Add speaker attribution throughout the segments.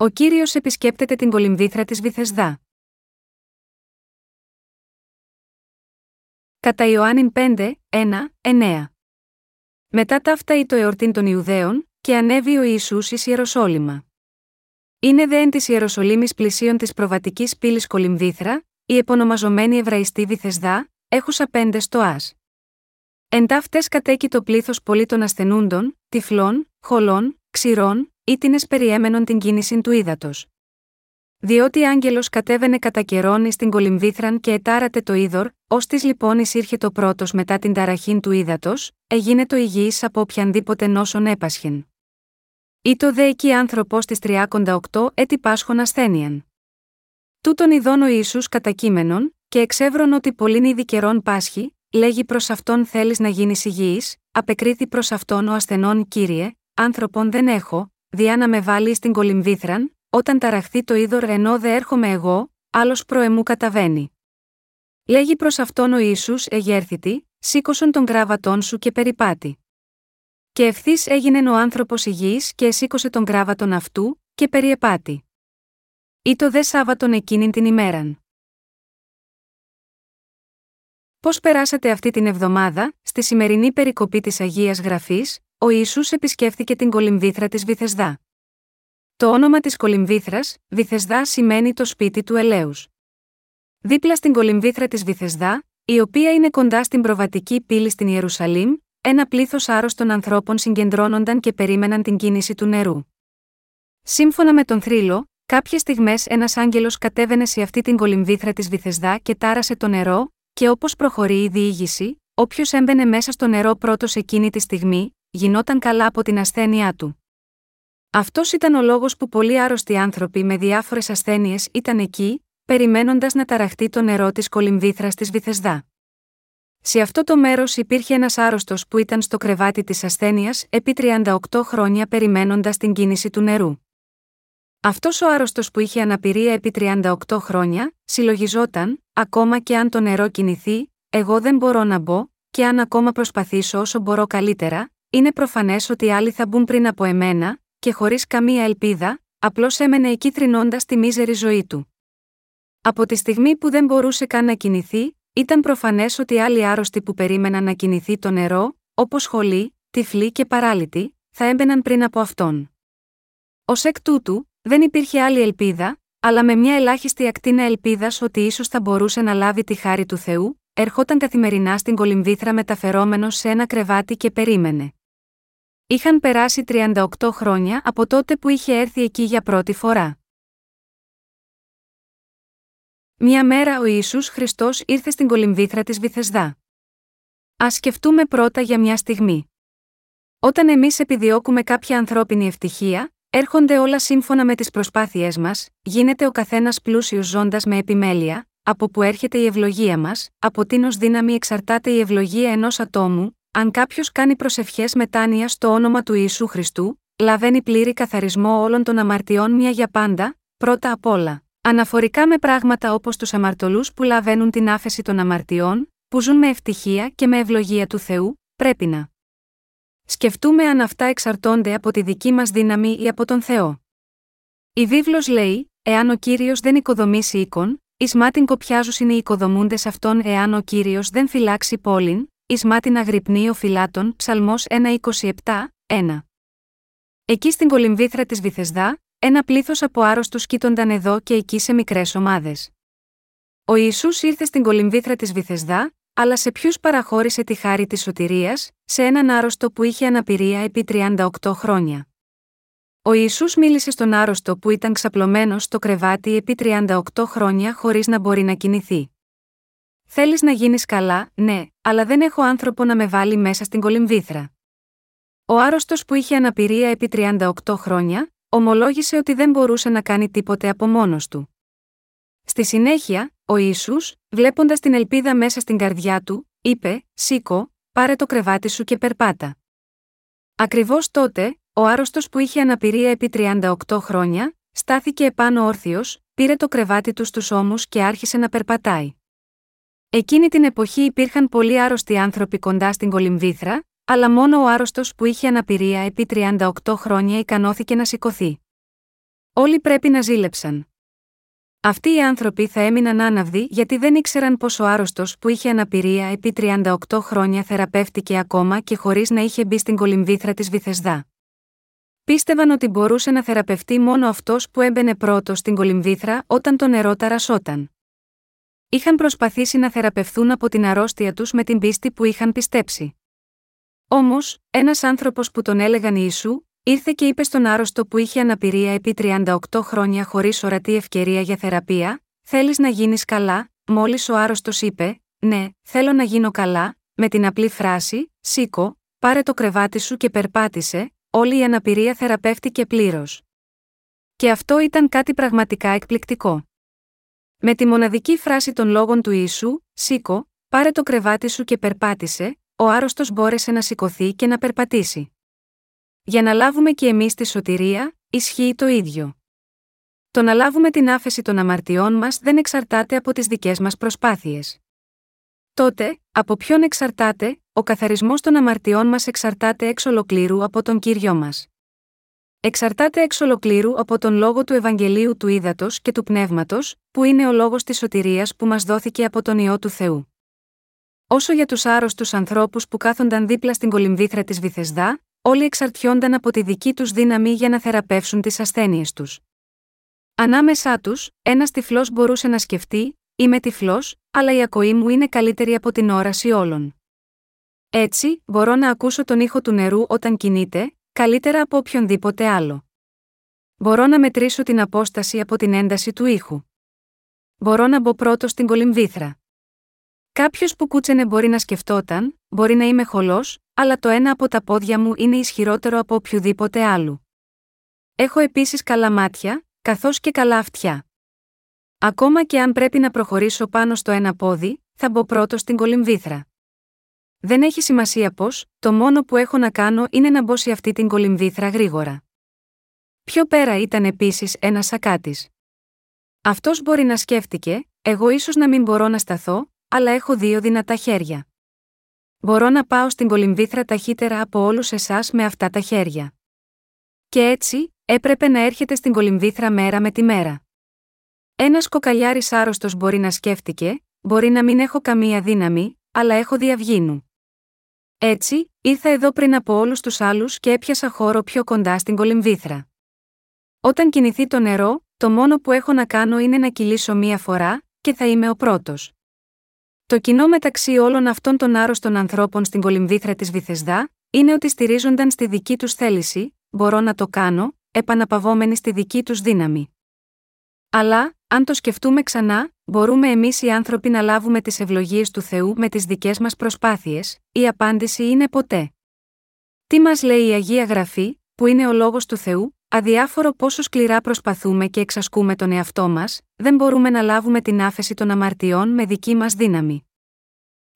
Speaker 1: Ο κύριος επισκέπτεται την κολυμβήθρα της Βυθεσδά. Κατά Ιωάννην 5, 1, 9. Μετά ταύτα ή το εορτήν των Ιουδαίων, και ανέβη ο Ιησούς εις Ιεροσόλυμα. Είναι δε εν της Ιεροσολύμης πλησίων της προβατικής πύλης Κολυμβήθρα, η επωνομαζομένη Εβραϊστή Βυθεσδά, έχουσα πέντε στοάς. Εν ταύτες κατέκει το πλήθος πολίτων ασθενούντων, τυφλών, χολών, ξηρών, ήτινες περιέμενον την κίνηση του ύδατος. Διότι άγγελος κατέβαινε κατά καιρόν στην κολυμβήθραν και ετάρατε το είδωρ, ως της λοιπόν εισήρχε το πρώτος μετά την ταραχήν του ύδατος, έγινε το υγιής από οποιανδήποτε νόσον έπασχεν. Ήτο δε εκεί άνθρωπος της 38 έτη πάσχων ασθένειαν. Τούτον ειδών ο Ιησούς κατακείμενον, και εξεύρων ότι πολλήν ήδη καιρών πάσχει, λέγει προς αυτόν θέλεις να γίνεις υγιής, απεκρίθη προς αυτόν ο ασθενών κύριε, άνθρωπον δεν έχω, διά να με βάλει στην κολυμβήθραν, όταν ταραχθεί το είδωρ ενώ δε έρχομαι εγώ, άλλος προεμού καταβαίνει. Λέγει προς αυτόν ο Ιησούς εγέρθητη, σήκωσον τον κράβατόν σου και περιπάτη. Και ευθύς έγινε ο άνθρωπος υγιής και εσήκωσε τον κράβατον αυτού, και περιεπάτη. Ή το δε Σάββατον εκείνην την ημέραν. Πώς περάσατε αυτή την εβδομάδα, στη σημερινή περικοπή της Αγίας Γραφής, ο Ισού επισκέφθηκε την κολυμβήθρα της Βυθεσδά. Το όνομα της κολυμβήθρας, Βυθεσδά σημαίνει το σπίτι του ελέους. Δίπλα στην κολυμβήθρα της Βυθεσδά, η οποία είναι κοντά στην προβατική πύλη στην Ιερουσαλήμ, ένα πλήθος άρρωστων ανθρώπων συγκεντρώνονταν και περίμεναν την κίνηση του νερού. Σύμφωνα με τον θρύλο, κάποιες στιγμές ένας άγγελος κατέβαινε σε αυτή την κολυμβήθρα της Βυθεσδά και τάρασε το νερό, και όπως προχωρεί η διήγηση, όποιος έμπαινε μέσα στο νερό πρώτος εκείνη τη στιγμή, γινόταν καλά από την ασθένειά του. Αυτός ήταν ο λόγος που πολλοί άρρωστοι άνθρωποι με διάφορες ασθένειες ήταν εκεί, περιμένοντας να ταραχτεί το νερό της κολυμβήθρας της Βυθεσδά. Σε αυτό το μέρος υπήρχε ένας άρρωστος που ήταν στο κρεβάτι της ασθένειας επί 38 χρόνια περιμένοντας την κίνηση του νερού. Αυτός ο άρρωστος που είχε αναπηρία επί 38 χρόνια, συλλογιζόταν, ακόμα και αν το νερό κινηθεί, εγώ δεν μπορώ να μπω, και αν ακόμα προσπαθήσω όσο μπορώ καλύτερα, είναι προφανές ότι άλλοι θα μπουν πριν από εμένα, και χωρίς καμία ελπίδα, απλώς έμενε εκεί θρυνώντα τη μίζερη ζωή του. Από τη στιγμή που δεν μπορούσε καν να κινηθεί, ήταν προφανές ότι άλλοι άρρωστοι που περίμεναν να κινηθεί το νερό, όπως σχολοί, τυφλοί και παράλυτοι, θα έμπαιναν πριν από αυτόν. Ω εκ τούτου, δεν υπήρχε άλλη ελπίδα, αλλά με μια ελάχιστη ακτίνα ελπίδας ότι ίσως θα μπορούσε να λάβει τη χάρη του Θεού, ερχόταν καθημερινά στην κολυμβήθρα μεταφερόμενος σε ένα κρεβάτι και περίμενε. Είχαν περάσει 38 χρόνια από τότε που είχε έρθει εκεί για πρώτη φορά. Μια μέρα ο Ιησούς Χριστός ήρθε στην κολυμβήθρα της Βυθεσδά. Ας σκεφτούμε πρώτα για μια στιγμή. Όταν εμείς επιδιώκουμε κάποια ανθρώπινη ευτυχία, έρχονται όλα σύμφωνα με τις προσπάθειές μας, γίνεται ο καθένας πλούσιος ζώντας με επιμέλεια, από που έρχεται η ευλογία μας, από τίνος δύναμη εξαρτάται η ευλογία ενός ατόμου, αν κάποιος κάνει προσευχές μετάνοια στο όνομα του Ιησού Χριστού, λαβαίνει πλήρη καθαρισμό όλων των αμαρτιών μια για πάντα, πρώτα απ' όλα. Αναφορικά με πράγματα όπως τους αμαρτωλούς που λαβαίνουν την άφεση των αμαρτιών, που ζουν με ευτυχία και με ευλογία του Θεού, πρέπει να σκεφτούμε αν αυτά εξαρτώνται από τη δική μας δύναμη ή από τον Θεό. Η βίβλος λέει: Εάν ο κύριος δεν οικοδομήσει οίκον, εις μάτιν κοπιάζουσιν οι οικοδομούντες αυτών εάν ο κύριος δεν φυλάξει πόλην, εις μάτιν αγρυπνεί ο φυλάτων, ψαλμός 1.27, 1. Εκεί στην κολυμβήθρα της Βυθεσδά, ένα πλήθος από άρρωστους κοίτονταν εδώ και εκεί σε μικρές ομάδες. Ο Ιησούς ήρθε στην κολυμβήθρα της Βυθεσδά, αλλά σε ποιους παραχώρησε τη χάρη της σωτηρίας, σε έναν άρρωστο που είχε αναπηρία επί 38 χρόνια. Ο Ιησούς μίλησε στον άρρωστο που ήταν ξαπλωμένος στο κρεβάτι επί 38 χρόνια χωρίς να μπορεί να κινηθεί. Θέλεις να γίνεις καλά, ναι, αλλά δεν έχω άνθρωπο να με βάλει μέσα στην κολυμβήθρα. Ο άρρωστος που είχε αναπηρία επί 38 χρόνια, ομολόγησε ότι δεν μπορούσε να κάνει τίποτε από μόνος του. Στη συνέχεια, ο ίσου, βλέποντας την ελπίδα μέσα στην καρδιά του, είπε: Σήκω, πάρε το κρεβάτι σου και περπάτα. Ακριβώς τότε, ο άρρωστος που είχε αναπηρία επί 38 χρόνια, στάθηκε επάνω όρθιος, πήρε το κρεβάτι του στους ώμους και άρχισε να περπατάει. Εκείνη την εποχή υπήρχαν πολλοί άρρωστοι άνθρωποι κοντά στην κολυμβήθρα, αλλά μόνο ο άρρωστος που είχε αναπηρία επί 38 χρόνια ικανώθηκε να σηκωθεί. Όλοι πρέπει να ζήλεψαν. Αυτοί οι άνθρωποι θα έμειναν άναυδοι γιατί δεν ήξεραν πως ο άρρωστος που είχε αναπηρία επί 38 χρόνια θεραπεύτηκε ακόμα και χωρίς να είχε μπει στην κολυμβήθρα της Βυθεσδά. Πίστευαν ότι μπορούσε να θεραπευτεί μόνο αυτός που έμπαινε πρώτος στην κολυμβήθρα όταν το νερό ταρασόταν. Είχαν προσπαθήσει να θεραπευθούν από την αρρώστια τους με την πίστη που είχαν πιστέψει. Όμως, ένας άνθρωπος που τον έλεγαν Ιησού, ήρθε και είπε στον άρρωστο που είχε αναπηρία επί 38 χρόνια χωρίς ορατή ευκαιρία για θεραπεία: Θέλεις να γίνεις καλά, μόλις ο άρρωστος είπε: Ναι, θέλω να γίνω καλά, με την απλή φράση: Σήκω, πάρε το κρεβάτι σου και περπάτησε, όλη η αναπηρία θεραπεύτηκε πλήρως. Και αυτό ήταν κάτι πραγματικά εκπληκτικό. Με τη μοναδική φράση των λόγων του Ιησού, Σήκω, πάρε το κρεβάτι σου και περπάτησε, ο άρρωστος μπόρεσε να σηκωθεί και να περπατήσει. Για να λάβουμε και εμείς τη σωτηρία, ισχύει το ίδιο. Το να λάβουμε την άφεση των αμαρτιών μας δεν εξαρτάται από τις δικές μας προσπάθειες. Τότε, από ποιον εξαρτάται, ο καθαρισμός των αμαρτιών μας εξαρτάται εξ ολοκλήρου από τον κύριο μας. Εξαρτάται εξ ολοκλήρου από τον λόγο του Ευαγγελίου του Ήδατος και του Πνεύματος, που είναι ο λόγος της σωτηρίας που μας δόθηκε από τον ιό του Θεού. Όσο για τους άρρωστους ανθρώπους που κάθονταν δίπλα στην κολυμβήθρα της Βυθεσδά, όλοι εξαρτιόνταν από τη δική τους δύναμη για να θεραπεύσουν τις ασθένειες τους. Ανάμεσά τους, ένας τυφλός μπορούσε να σκεφτεί: Είμαι τυφλός, αλλά η ακοή μου είναι καλύτερη από την όραση όλων. Έτσι, μπορώ να ακούσω τον ήχο του νερού όταν κινείται, καλύτερα από οποιονδήποτε άλλο. Μπορώ να μετρήσω την απόσταση από την ένταση του ήχου. Μπορώ να μπω πρώτο στην κολυμβήθρα. Κάποιος που κούτσενε μπορεί να σκεφτόταν, μπορεί να είμαι χολός, αλλά το ένα από τα πόδια μου είναι ισχυρότερο από οποιοδήποτε άλλου. Έχω επίσης καλά μάτια, καθώς και καλά αυτιά. Ακόμα και αν πρέπει να προχωρήσω πάνω στο ένα πόδι, θα μπω πρώτο στην κολυμβήθρα. Δεν έχει σημασία πώς, το μόνο που έχω να κάνω είναι να μπω σε αυτή την κολυμβήθρα γρήγορα. Πιο πέρα ήταν επίσης ένα σακάτη. Αυτός μπορεί να σκέφτηκε, εγώ ίσως να μην μπορώ να σταθώ, αλλά έχω δύο δυνατά χέρια. Μπορώ να πάω στην κολυμβήθρα ταχύτερα από όλους εσάς με αυτά τα χέρια. Και έτσι, έπρεπε να έρχεται στην κολυμβήθρα μέρα με τη μέρα. Ένας κοκαλιάρης άρρωστος μπορεί να σκέφτηκε, μπορεί να μην έχω καμία δύναμη, αλλά έχω διαυγίνου. Έτσι, ήρθα εδώ πριν από όλους τους άλλους και έπιασα χώρο πιο κοντά στην κολυμβήθρα. Όταν κινηθεί το νερό, το μόνο που έχω να κάνω είναι να κυλήσω μία φορά, και θα είμαι ο πρώτος. Το κοινό μεταξύ όλων αυτών των άρρωστων ανθρώπων στην κολυμβήθρα της Βυθεσδά, είναι ότι στηρίζονταν στη δική τους θέληση, μπορώ να το κάνω, επαναπαυόμενοι στη δική τους δύναμη. Αλλά, αν το σκεφτούμε ξανά, μπορούμε εμείς οι άνθρωποι να λάβουμε τις ευλογίες του Θεού με τις δικές μας προσπάθειες, η απάντηση είναι ποτέ. Τι μας λέει η Αγία Γραφή, που είναι ο λόγος του Θεού, αδιάφορο πόσο σκληρά προσπαθούμε και εξασκούμε τον εαυτό μας, δεν μπορούμε να λάβουμε την άφεση των αμαρτιών με δική μας δύναμη.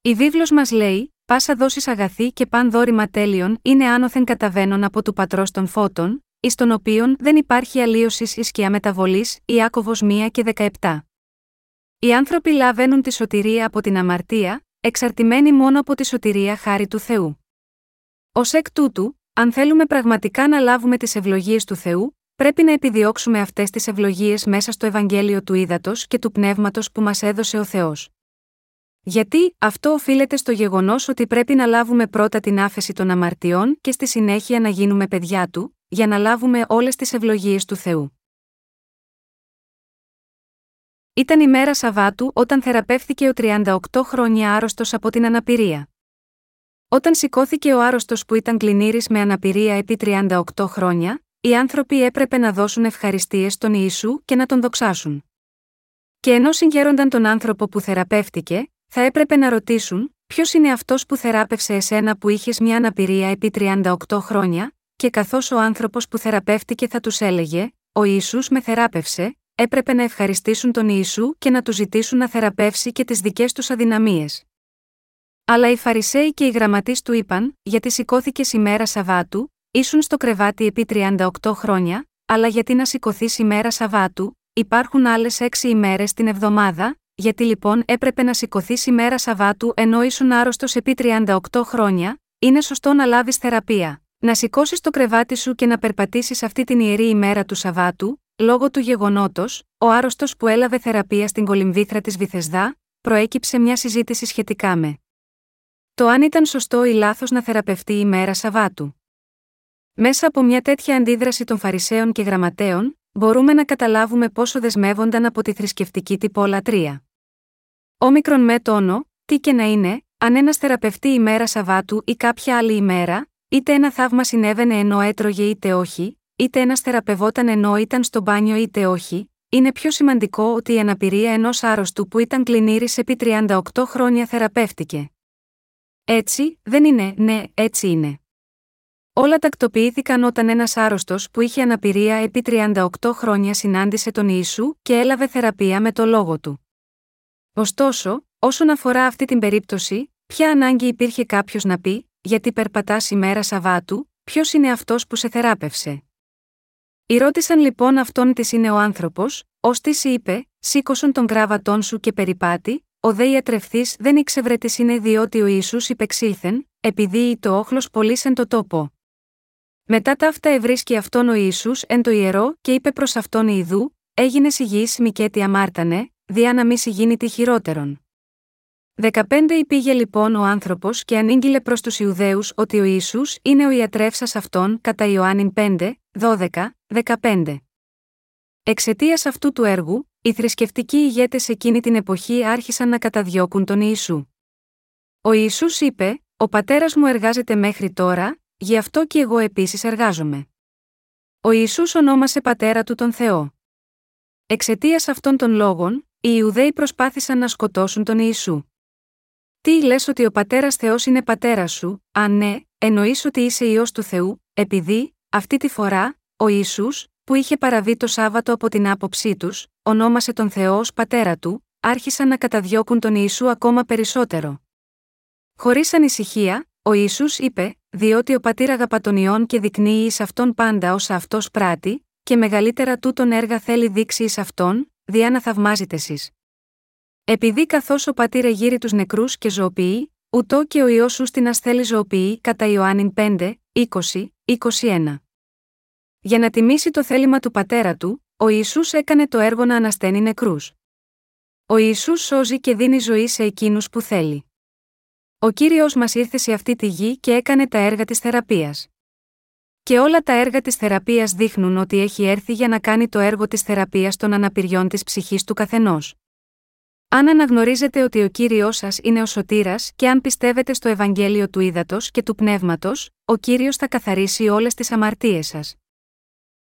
Speaker 1: Η βίβλος μας λέει: Πάσα δόσης αγαθή και παν δόρημα τέλειων είναι άνωθεν καταβαίνων από του πατρός των φώτων, εις των οποίων δεν υπάρχει αλλίωσης ή σκιά μεταβολή, Ιάκωβος 1 και 17. Οι άνθρωποι λαβαίνουν τη σωτηρία από την αμαρτία, εξαρτημένοι μόνο από τη σωτηρία χάρη του Θεού. Ω εκ τούτου, αν θέλουμε πραγματικά να λάβουμε τις ευλογίες του Θεού, πρέπει να επιδιώξουμε αυτές τις ευλογίες μέσα στο Ευαγγέλιο του Ήδατος και του Πνεύματος που μας έδωσε ο Θεός. Γιατί, αυτό οφείλεται στο γεγονός ότι πρέπει να λάβουμε πρώτα την άφεση των αμαρτιών και στη συνέχεια να γίνουμε παιδιά του, για να λάβουμε όλες τις ευλογίες του Θεού. Ήταν η μέρα Σαββάτου όταν θεραπεύθηκε ο 38 χρόνια άρρωστος από την αναπηρία. Όταν σηκώθηκε ο άρρωστος που ήταν κλινήρης με αναπηρία επί 38 χρόνια, οι άνθρωποι έπρεπε να δώσουν ευχαριστίες στον Ιησού και να τον δοξάσουν. Και ενώ συγχαίρονταν τον άνθρωπο που θεραπεύτηκε, θα έπρεπε να ρωτήσουν, ποιος είναι αυτός που θεράπευσε εσένα που είχες μια αναπηρία επί 38 χρόνια, και καθώς ο άνθρωπος που θεραπεύτηκε θα τους έλεγε, Ο Ιησούς με θεράπευσε, έπρεπε να ευχαριστήσουν τον Ιησού και να του ζητήσουν να θεραπεύσει και τις δικές τους αδυναμίες. Αλλά οι Φαρισαίοι και οι γραμματείς του είπαν, γιατί σηκώθηκες ημέρα Σαββάτου, ήσουν στο κρεβάτι επί 38 χρόνια, αλλά γιατί να σηκωθείς ημέρα Σαββάτου, υπάρχουν άλλες 6 ημέρες την εβδομάδα, γιατί λοιπόν έπρεπε να σηκωθείς ημέρα Σαββάτου ενώ ήσουν άρρωστος επί 38 χρόνια, είναι σωστό να λάβεις θεραπεία. Να σηκώσεις το κρεβάτι σου και να περπατήσεις αυτή την ιερή ημέρα του Σαββάτου, λόγω του γεγονότος, ο άρρωστος που έλαβε θεραπεία στην κολυμβήθρα της Βυθεσδά, προέκυψε μια συζήτηση σχετικά με το αν ήταν σωστό ή λάθος να θεραπευτεί η μέρα Σαββάτου. Μέσα από μια τέτοια αντίδραση των Φαρισαίων και Γραμματέων, μπορούμε να καταλάβουμε πόσο δεσμεύονταν από τη θρησκευτική τυπολατρεία. Όμικρον με τόνο, τι και να είναι, αν ένας θεραπευτεί η μέρα Σαββάτου ή κάποια άλλη ημέρα, είτε ένα θαύμα συνέβαινε ενώ έτρωγε είτε όχι, είτε ένας θεραπευόταν ενώ ήταν στο μπάνιο είτε όχι, είναι πιο σημαντικό ότι η αναπηρία ενός άρρωστου που ήταν κλινήρη επί 38 χρόνια θεραπεύτηκε. Έτσι, δεν είναι, ναι, έτσι είναι. Όλα τακτοποιήθηκαν όταν ένας άρρωστος που είχε αναπηρία επί 38 χρόνια συνάντησε τον Ιησού και έλαβε θεραπεία με το λόγο του. Ωστόσο, όσον αφορά αυτή την περίπτωση, ποια ανάγκη υπήρχε κάποιος να πει, γιατί περπατάς ημέρα Σαββάτου, ποιος είναι αυτός που σε θεράπευσε. Ρώτησαν λοιπόν αυτόν τι είναι ο άνθρωπος, ως τη είπε, σήκωσον τον κράβατόν σου και περιπάτη, ο δε ιατρευθή δεν ήξευρε τι είναι διότι ο Ισού υπεξήλθεν, επειδή το όχλος πολύ εν το τόπο. Μετά τα αυτά ευρίσκει αυτόν ο Ιησούς εν το ιερό και είπε προς αυτόν Ιδού, έγινες σιγή μικέτη αμάρτανε, διά να μη συγίνει τη χειρότερον. 15 Υπήγε λοιπόν ο άνθρωπος και ανήγγειλε προς τους Ιουδαίους ότι ο Ιησούς είναι ο ιατρεύσας αυτών κατά Ιωάννην 5, 12, 15. Εξαιτίας αυτού του έργου, οι θρησκευτικοί ηγέτες εκείνη την εποχή άρχισαν να καταδιώκουν τον Ιησού. Ο Ιησούς είπε: Ο πατέρας μου εργάζεται μέχρι τώρα, γι' αυτό και εγώ επίσης εργάζομαι. Ο Ιησούς ονόμασε πατέρα του τον Θεό. Εξαιτίας αυτών των λόγων, οι Ιουδαίοι προσπάθησαν να σκοτώσουν τον Ιησού. Τι λες ότι ο πατέρας Θεός είναι πατέρας σου, αν ναι, εννοείς ότι είσαι ιό του Θεού, επειδή, αυτή τη φορά, ο Ιησούς, που είχε παραβεί το Σάββατο από την άποψή τους, ονόμασε τον Θεό ως πατέρα του, άρχισαν να καταδιώκουν τον Ιησού ακόμα περισσότερο. Χωρίς ανησυχία, ο Ισού είπε: Διότι ο πατήρ αγαπά τον ιόν και δεικνύει εις αυτόν πάντα όσα αυτός πράττει, και μεγαλύτερα τούτον έργα θέλει δείξει εις αυτόν, διά να θαυμάζετε εσείς. Επειδή καθώς ο πατήρ εγείρει τους νεκρούς και ζωοποιεί, ούτω και ο ιό σου στην ασθέλη ζωοποιεί κατά Ιωάννην 5, 20, 21. Για να τιμήσει το θέλημα του πατέρα του, ο Ιησούς έκανε το έργο να ανασταίνει νεκρούς. Ο Ιησούς σώζει και δίνει ζωή σε εκείνους που θέλει. Ο Κύριος μας ήρθε σε αυτή τη γη και έκανε τα έργα της θεραπείας. Και όλα τα έργα της θεραπείας δείχνουν ότι έχει έρθει για να κάνει το έργο της θεραπείας των αναπηριών της ψυχής του καθενός. Αν αναγνωρίζετε ότι ο κύριος σας είναι ο σωτήρας και αν πιστεύετε στο Ευαγγέλιο του ύδατο και του πνεύματος, ο κύριος θα καθαρίσει όλες τις αμαρτίες σας.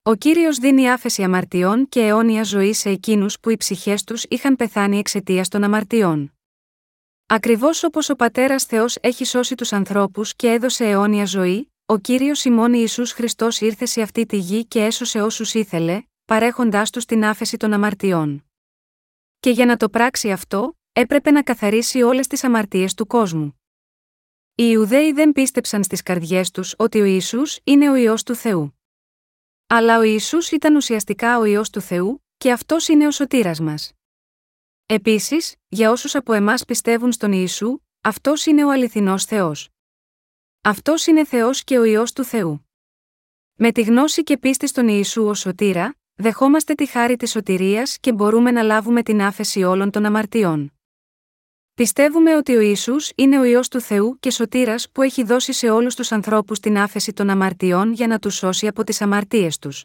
Speaker 1: Ο κύριος δίνει άφεση αμαρτιών και αιώνια ζωή σε εκείνους που οι ψυχές τους είχαν πεθάνει εξαιτίας των αμαρτιών. Ακριβώς όπως ο πατέρας Θεός έχει σώσει τους ανθρώπους και έδωσε αιώνια ζωή, ο κύριος ημών Ιησούς Χριστός ήρθε σε αυτή τη γη και έσωσε όσους ήθελε, παρέχοντάς τους την άφεση των αμαρτιών. Και για να το πράξει αυτό, έπρεπε να καθαρίσει όλες τις αμαρτίες του κόσμου. Οι Ιουδαίοι δεν πίστεψαν στις καρδιές τους ότι ο Ιησούς είναι ο ιό του Θεού. Αλλά ο Ιησούς ήταν ουσιαστικά ο ιό του Θεού, και αυτός είναι ο σωτήρας μας. Επίσης, για όσους από εμάς πιστεύουν στον Ιησού, αυτός είναι ο αληθινός Θεός. Αυτός είναι Θεός και ο ιό του Θεού. Με τη γνώση και πίστη στον Ιησού ως σωτήρα, δεχόμαστε τη χάρη της σωτηρίας και μπορούμε να λάβουμε την άφεση όλων των αμαρτιών. Πιστεύουμε ότι ο Ισού είναι ο ιό του Θεού και σωτήρας που έχει δώσει σε όλους τους ανθρώπους την άφεση των αμαρτιών για να τους σώσει από τις αμαρτίες τους.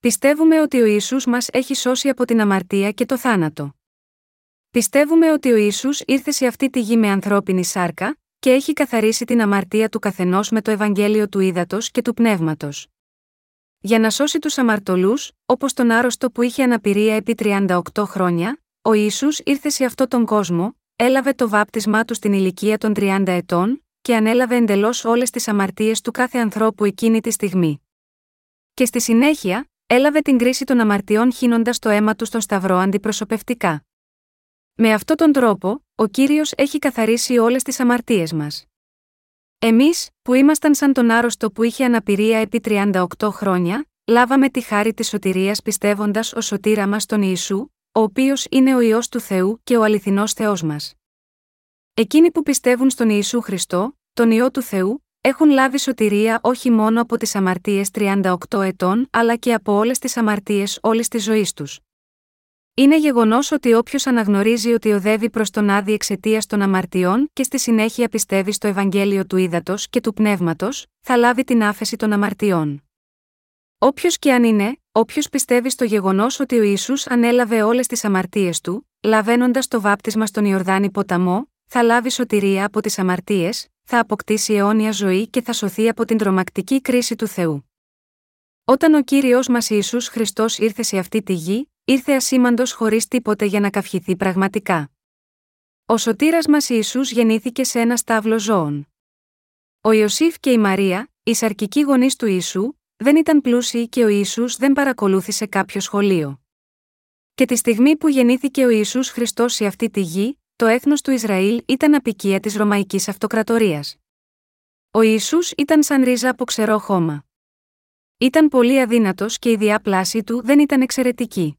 Speaker 1: Πιστεύουμε ότι ο Ιησούς μας έχει σώσει από την αμαρτία και το θάνατο. Πιστεύουμε ότι ο Ιησούς ήρθε σε αυτή τη γη με ανθρώπινη σάρκα και έχει καθαρίσει την αμαρτία του καθενός με το Ευαγγέλιο του ύδατο και του πνεύματος. Για να σώσει τους αμαρτωλούς, όπως τον άρρωστο που είχε αναπηρία επί 38 χρόνια, ο Ιησούς ήρθε σε αυτόν τον κόσμο, έλαβε το βάπτισμά του στην ηλικία των 30 ετών και ανέλαβε εντελώς όλες τις αμαρτίες του κάθε ανθρώπου εκείνη τη στιγμή. Και στη συνέχεια, έλαβε την κρίση των αμαρτιών χύνοντας το αίμα του στον Σταυρό αντιπροσωπευτικά. Με αυτόν τον τρόπο, ο κύριος έχει καθαρίσει όλες τις αμαρτίες μας. Εμείς, που ήμασταν σαν τον άρρωστο που είχε αναπηρία επί 38 χρόνια, λάβαμε τη χάρη της σωτηρίας πιστεύοντας ω σωτήρα μας τον Ιησού, ο οποίος είναι ο ιό του Θεού και ο αληθινός Θεός μας. Εκείνοι που πιστεύουν στον Ιησού Χριστό, τον ιό του Θεού, έχουν λάβει σωτηρία όχι μόνο από τις αμαρτίες 38 ετών αλλά και από όλες τις αμαρτίες όλης της ζωής τους. Είναι γεγονός ότι όποιος αναγνωρίζει ότι οδεύει προς τον άδει εξαιτίας των αμαρτιών και στη συνέχεια πιστεύει στο Ευαγγέλιο του Ήδατος και του Πνεύματος, θα λάβει την άφεση των αμαρτιών. Όποιος και αν είναι, όποιος πιστεύει στο γεγονός ότι ο Ισού ανέλαβε όλες τις αμαρτίες του, λαβαίνοντας το βάπτισμα στον Ιορδάνη ποταμό, θα λάβει σωτηρία από τις αμαρτίες, θα αποκτήσει αιώνια ζωή και θα σωθεί από την τρομακτική κρίση του Θεού. Όταν ο κύριος μας Ιησούς Χριστός ήρθε σε αυτή τη γη, ήρθε ασήμαντος χωρίς τίποτε για να καυχηθεί πραγματικά. Ο σωτήρας μας Ιησούς γεννήθηκε σε ένα στάβλο ζώων. Ο Ιωσήφ και η Μαρία, οι σαρκικοί γονείς του Ιησού, δεν ήταν πλούσιοι και ο Ιησούς δεν παρακολούθησε κάποιο σχολείο. Και τη στιγμή που γεννήθηκε ο Ιησούς Χριστός σε αυτή τη γη, το έθνος του Ισραήλ ήταν απικία της Ρωμαϊκής Αυτοκρατορίας. Ο Ιησούς ήταν σαν ρίζα από ξερό χώμα. Ήταν πολύ αδύνατος και η διάπλάση του δεν ήταν εξαιρετική.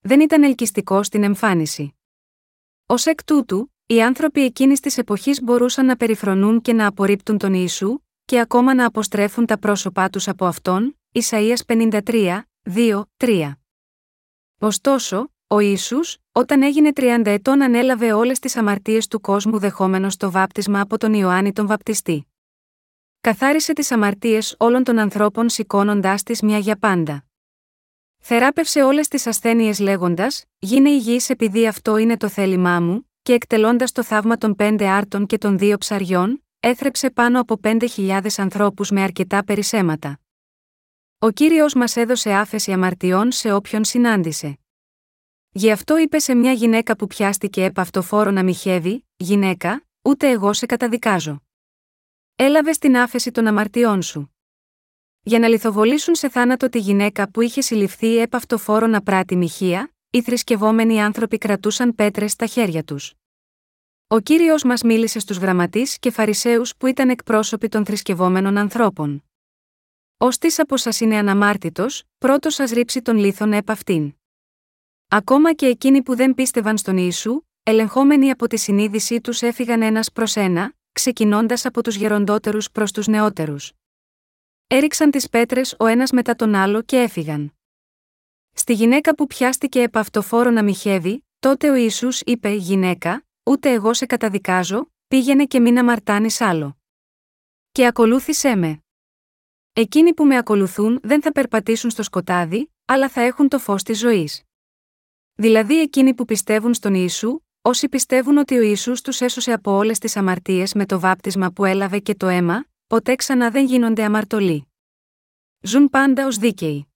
Speaker 1: Δεν ήταν ελκυστικό στην εμφάνιση. Ω εκ τούτου, οι άνθρωποι εκείνης της εποχής μπορούσαν να περιφρονούν και να απορρίπτουν τον Ιησού, και ακόμα να αποστρέφουν τα πρόσωπά τους από αυτόν, Ισαΐας 53, 2, 3. Ωστόσο, ο Ιησούς, όταν έγινε 30 ετών ανέλαβε όλες τις αμαρτίες του κόσμου δεχόμενος το βάπτισμα από τον Ιωάννη τον Βαπτιστή. Καθάρισε τις αμαρτίες όλων των ανθρώπων σηκώνοντάς τις μια για πάντα. Θεράπευσε όλες τις ασθένειες λέγοντας «Γίνε υγιής επειδή αυτό είναι το θέλημά μου» και εκτελώντας το θαύμα των πέντε άρτων και των δύο ψαριών, έθρεψε πάνω από 5.000 ανθρώπους με αρκετά περισσέματα. Ο Κύριος μας έδωσε άφεση αμαρτιών σε όποιον συνάντησε. Γι' αυτό είπε σε μια γυναίκα που πιάστηκε επ' αυτοφόρο να μοιχεύει, «Γυναίκα, ούτε εγώ σε καταδικάζω. Έλαβε την άφεση των αμαρτιών σου. Για να λιθοβολήσουν σε θάνατο τη γυναίκα που είχε συλληφθεί επ' αυτοφόρο να πράττει μοιχεία, οι θρησκευόμενοι άνθρωποι κρατούσαν πέτρες στα χέρια τους. Ο κύριος μας μίλησε στους γραμματείς και Φαρισαίους που ήταν εκπρόσωποι των θρησκευόμενων ανθρώπων. Ω τη από σας είναι αναμάρτητος, πρώτος σας ρίψει τον λίθον επ' αυτήν. Ακόμα και εκείνοι που δεν πίστευαν στον Ιησού, ελεγχόμενοι από τη συνείδησή τους έφυγαν ένας προς ένα, ξεκινώντας από τους γεροντότερους προς τους νεότερους. Έριξαν τις πέτρες ο ένας μετά τον άλλο και έφυγαν. Στη γυναίκα που πιάστηκε επ' αυτοφόρο να μοιχεύει, τότε ο Ιησούς είπε: Γυναίκα, ούτε εγώ σε καταδικάζω, πήγαινε και μην αμαρτάνεις άλλο. Και ακολούθησέ με. Εκείνοι που με ακολουθούν δεν θα περπατήσουν στο σκοτάδι, αλλά θα έχουν το φως της ζωής. Δηλαδή εκείνοι που πιστεύουν στον Ιησού, όσοι πιστεύουν ότι ο Ιησούς τους έσωσε από όλες τις αμαρτίες με το βάπτισμα που έλαβε και το αίμα, ποτέ ξανά δεν γίνονται αμαρτωλοί. Ζουν πάντα ως δίκαιοι.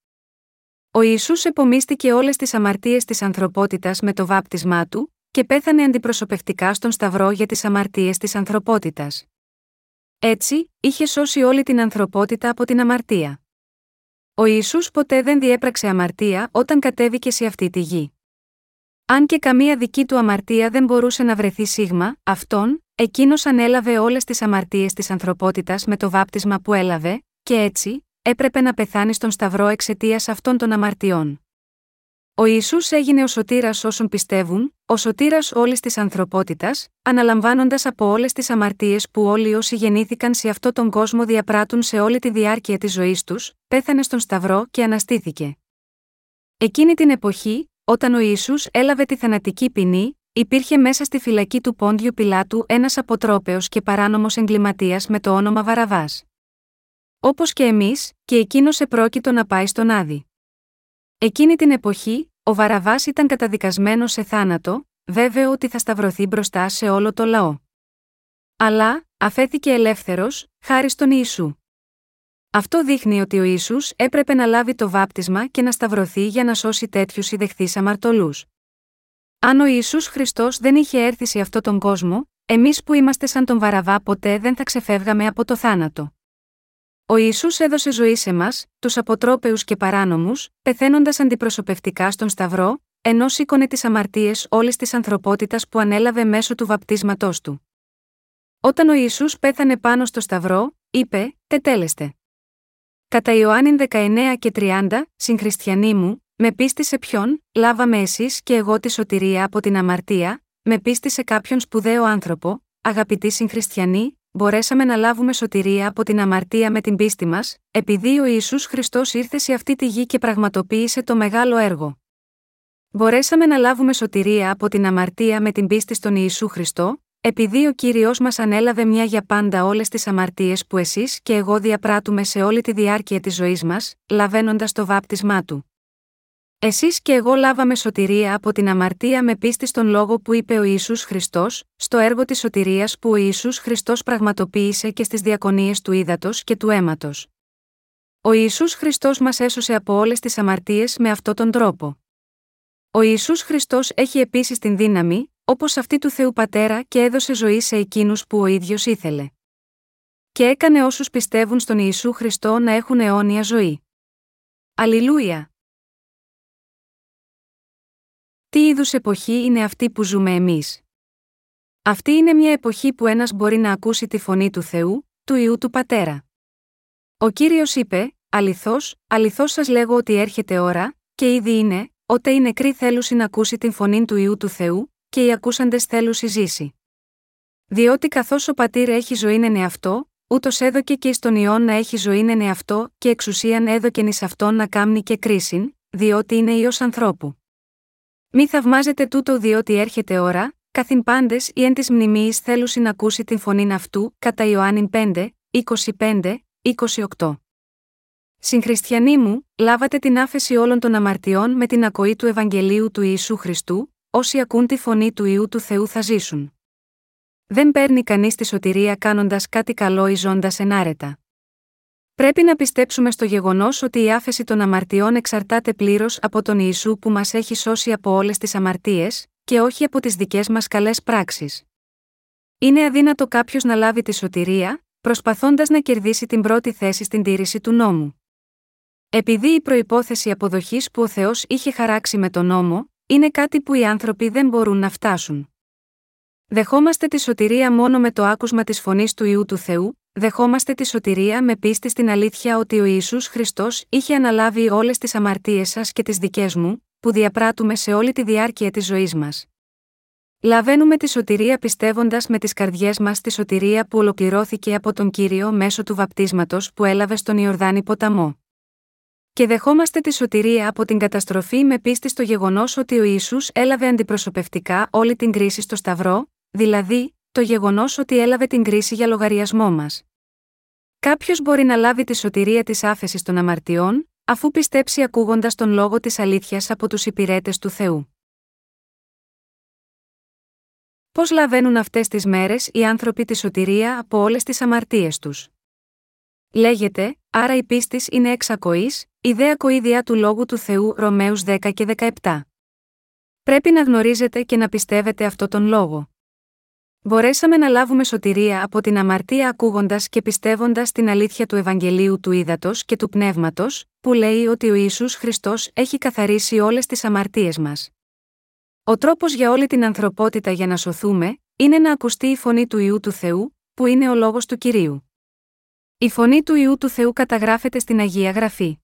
Speaker 1: Ο Ιησούς επομίστηκε όλες τις αμαρτίες της ανθρωπότητας με το βάπτισμά του, και πέθανε αντιπροσωπευτικά στον Σταυρό για τις αμαρτίες της ανθρωπότητας. Έτσι, είχε σώσει όλη την ανθρωπότητα από την αμαρτία. Ο Ιησούς ποτέ δεν διέπραξε αμαρτία όταν κατέβηκε σε αυτή τη γη. Αν και καμία δική του αμαρτία δεν μπορούσε να βρεθεί σίγμα, αυτόν, εκείνος ανέλαβε όλες τις αμαρτίες της ανθρωπότητας με το βάπτισμα που έλαβε, και έτσι, έπρεπε να πεθάνει στον Σταυρό εξαιτίας αυτών των αμαρτιών. Ο Ιησούς έγινε ο σωτήρας όσων πιστεύουν, ο σωτήρας όλης της ανθρωπότητας, αναλαμβάνοντας από όλες τις αμαρτίες που όλοι όσοι γεννήθηκαν σε αυτόν τον κόσμο διαπράττουν σε όλη τη διάρκεια της ζωής τους, πέθανε στον Σταυρό και αναστήθηκε. Εκείνη την εποχή, όταν ο Ιησούς έλαβε τη θανατική ποινή, υπήρχε μέσα στη φυλακή του Πόντιου Πιλάτου ένας αποτρόπαιο και παράνομος εγκληματίας με το όνομα Βαραβάς. Όπως και εμείς, και εκείνος επρόκειτο να πάει στον Άδη. Εκείνη την εποχή, ο Βαραβάς ήταν καταδικασμένος σε θάνατο, βέβαιο ότι θα σταυρωθεί μπροστά σε όλο το λαό. Αλλά, αφέθηκε ελεύθερος, χάρη στον Ιησού. Αυτό δείχνει ότι ο Ιησούς έπρεπε να λάβει το βάπτισμα και να σταυρωθεί για να σώσει τέτοιους ιδεχθεί αμαρτωλούς. Αν ο Ιησούς Χριστός δεν είχε έρθει σε αυτόν τον κόσμο, εμείς που είμαστε σαν τον Βαραβά ποτέ δεν θα ξεφεύγαμε από το θάνατο. Ο Ιησούς έδωσε ζωή σε μας, τους αποτρόπαιου και παράνομους, πεθαίνοντας αντιπροσωπευτικά στον Σταυρό, ενώ σήκωνε τις αμαρτίες όλης της ανθρωπότητας που ανέλαβε μέσω του βαπτίσματός του. Όταν ο Ιησούς πέθανε πάνω στο Σταυρό, είπε: Τετέλεστε. Κατά Ιωάννη 19 και 30, συγχριστιανοί μου, με πίστη σε ποιον, λάβαμε εσείς και εγώ τη σωτηρία από την αμαρτία, με πίστη σε κάποιον σπουδαίο άνθρωπο, αγαπητοί συγχριστιανοί, μπορέσαμε να λάβουμε σωτηρία από την αμαρτία με την πίστη μας, επειδή ο Ιησούς Χριστός ήρθε σε αυτή τη γη και πραγματοποίησε το μεγάλο έργο. Μπορέσαμε να λάβουμε σωτηρία από την αμαρτία με την πίστη στον Ιησού Χριστό, επειδή ο κύριος μας ανέλαβε μια για πάντα όλες τις αμαρτίες που εσείς και εγώ διαπράττουμε σε όλη τη διάρκεια της ζωής μας, λαβαίνοντας το βάπτισμά του. Εσείς και εγώ λάβαμε σωτηρία από την αμαρτία με πίστη στον λόγο που είπε ο Ιησούς Χριστός, στο έργο της σωτηρίας που ο Ιησούς Χριστός πραγματοποίησε και στις διακονίες του ύδατος και του αίματος. Ο Ιησούς Χριστός μας έσωσε από όλες τις αμαρτίες με αυτόν τον τρόπο. Ο Ιησούς Χριστός έχει επίσης την δύναμη, όπως αυτή του Θεού Πατέρα και έδωσε ζωή σε εκείνους που ο ίδιος ήθελε. Και έκανε όσους πιστεύουν στον Ιησού Χριστό να έχουν αιώνια ζωή. Αλληλούια! Τι είδους εποχή είναι αυτή που ζούμε εμείς; Αυτή είναι μια εποχή που ένας μπορεί να ακούσει τη φωνή του Θεού, του ιού του πατέρα. Ο κύριος είπε: Αληθώς, αληθώς σας λέγω ότι έρχεται ώρα, και ήδη είναι, ότε οι νεκροί θέλουσι να ακούσει την φωνή του ιού του Θεού, και οι ακούσαντες θέλουσι ζήσει. Διότι καθώς ο πατήρ έχει ζωήν εν εαυτό, ούτως έδωκε και στον ιόν να έχει ζωήν εν εαυτό, και εξουσίαν έδωκεν εις αυτόν να κάμνει και κρίσιν, διότι είναι ιό ανθρώπου. Μη θαυμάζετε τούτο διότι έρχεται ώρα, καθήν πάντες ή εν της μνημεί θέλουσιν να ακούσει την φωνή αυτού, κατά Ιωάννη 5, 25, 28. Συγχριστιανοί μου, λάβατε την άφεση όλων των αμαρτιών με την ακοή του Ευαγγελίου του Ιησού Χριστού, όσοι ακούν τη φωνή του Ιού του Θεού θα ζήσουν. Δεν παίρνει κανείς τη σωτηρία κάνοντας κάτι καλό ή ζώντας ενάρετα. Πρέπει να πιστέψουμε στο γεγονός ότι η άφεση των αμαρτιών εξαρτάται πλήρως από τον Ιησού που μας έχει σώσει από όλες τις αμαρτίες, και όχι από τις δικές μας καλές πράξεις. Είναι αδύνατο κάποιος να λάβει τη σωτηρία, προσπαθώντας να κερδίσει την πρώτη θέση στην τήρηση του νόμου. Επειδή η προπόθεση αποδοχής που ο Θεός είχε χαράξει με τον νόμο, είναι κάτι που οι άνθρωποι δεν μπορούν να φτάσουν. Δεχόμαστε τη σωτηρία μόνο με το άκουσμα της φωνής του ιού του Θεού, δεχόμαστε τη σωτηρία με πίστη στην αλήθεια ότι ο Ιησούς Χριστός είχε αναλάβει όλες τις αμαρτίες σας και τις δικές μου, που διαπράττουμε σε όλη τη διάρκεια της ζωής μας. Λαβαίνουμε τη σωτηρία πιστεύοντας με τις καρδιές μας τη σωτηρία που ολοκληρώθηκε από τον Κύριο μέσω του βαπτίσματος που έλαβε στον Ιορδάνη ποταμό. Και δεχόμαστε τη σωτηρία από την καταστροφή με πίστη στο γεγονός ότι ο Ιησούς έλαβε αντιπροσωπευτικά όλη την κρίση στο Σταυρό, δηλαδή, το γεγονός ότι έλαβε την κρίση για λογαριασμό μας. Κάποιος μπορεί να λάβει τη σωτηρία της άφεσης των αμαρτιών, αφού πιστέψει ακούγοντας τον λόγο της αλήθειας από τους υπηρέτες του Θεού. Πώς λαβαίνουν αυτές τις μέρες οι άνθρωποι τη σωτηρία από όλες τις αμαρτίες τους; Λέγεται, άρα η πίστης είναι εξακοής, ιδέα κοίδια του λόγου του Θεού Ρωμαίους 10 και 17. Πρέπει να γνωρίζετε και να πιστεύετε αυτό τον λόγο. Μπορέσαμε να λάβουμε σωτηρία από την αμαρτία ακούγοντας και πιστεύοντας την αλήθεια του Ευαγγελίου του Ήδατος και του Πνεύματος, που λέει ότι ο Ιησούς Χριστός έχει καθαρίσει όλες τις αμαρτίες μας. Ο τρόπος για όλη την ανθρωπότητα για να σωθούμε, είναι να ακουστεί η φωνή του Ιού του Θεού, που είναι ο λόγος του κυρίου. Η φωνή του Ιού του Θεού καταγράφεται στην Αγία Γραφή.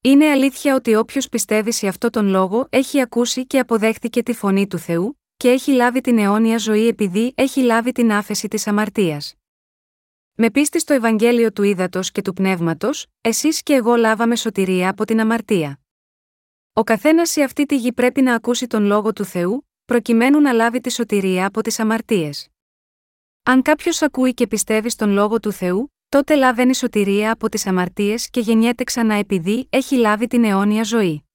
Speaker 1: Είναι αλήθεια ότι όποιος πιστεύει σε αυτό τον λόγο έχει ακούσει και αποδέχτηκε τη φωνή του Θεού, και έχει λάβει την αιώνια ζωή επειδή έχει λάβει την άφεση της αμαρτίας. Με πίστη στο Ευαγγέλιο του Ήδατος και του Πνεύματος, εσείς και εγώ λάβαμε σωτηρία από την αμαρτία. Ο καθένας σε αυτή τη γη πρέπει να ακούσει τον λόγο του Θεού, προκειμένου να λάβει τη σωτηρία από τις αμαρτίες. Αν κάποιος ακούει και πιστεύει στον λόγο του Θεού, τότε λαβαίνει σωτηρία από τις αμαρτίες και γεννιέται ξανά επειδή έχει λάβει την αιώνια ζωή.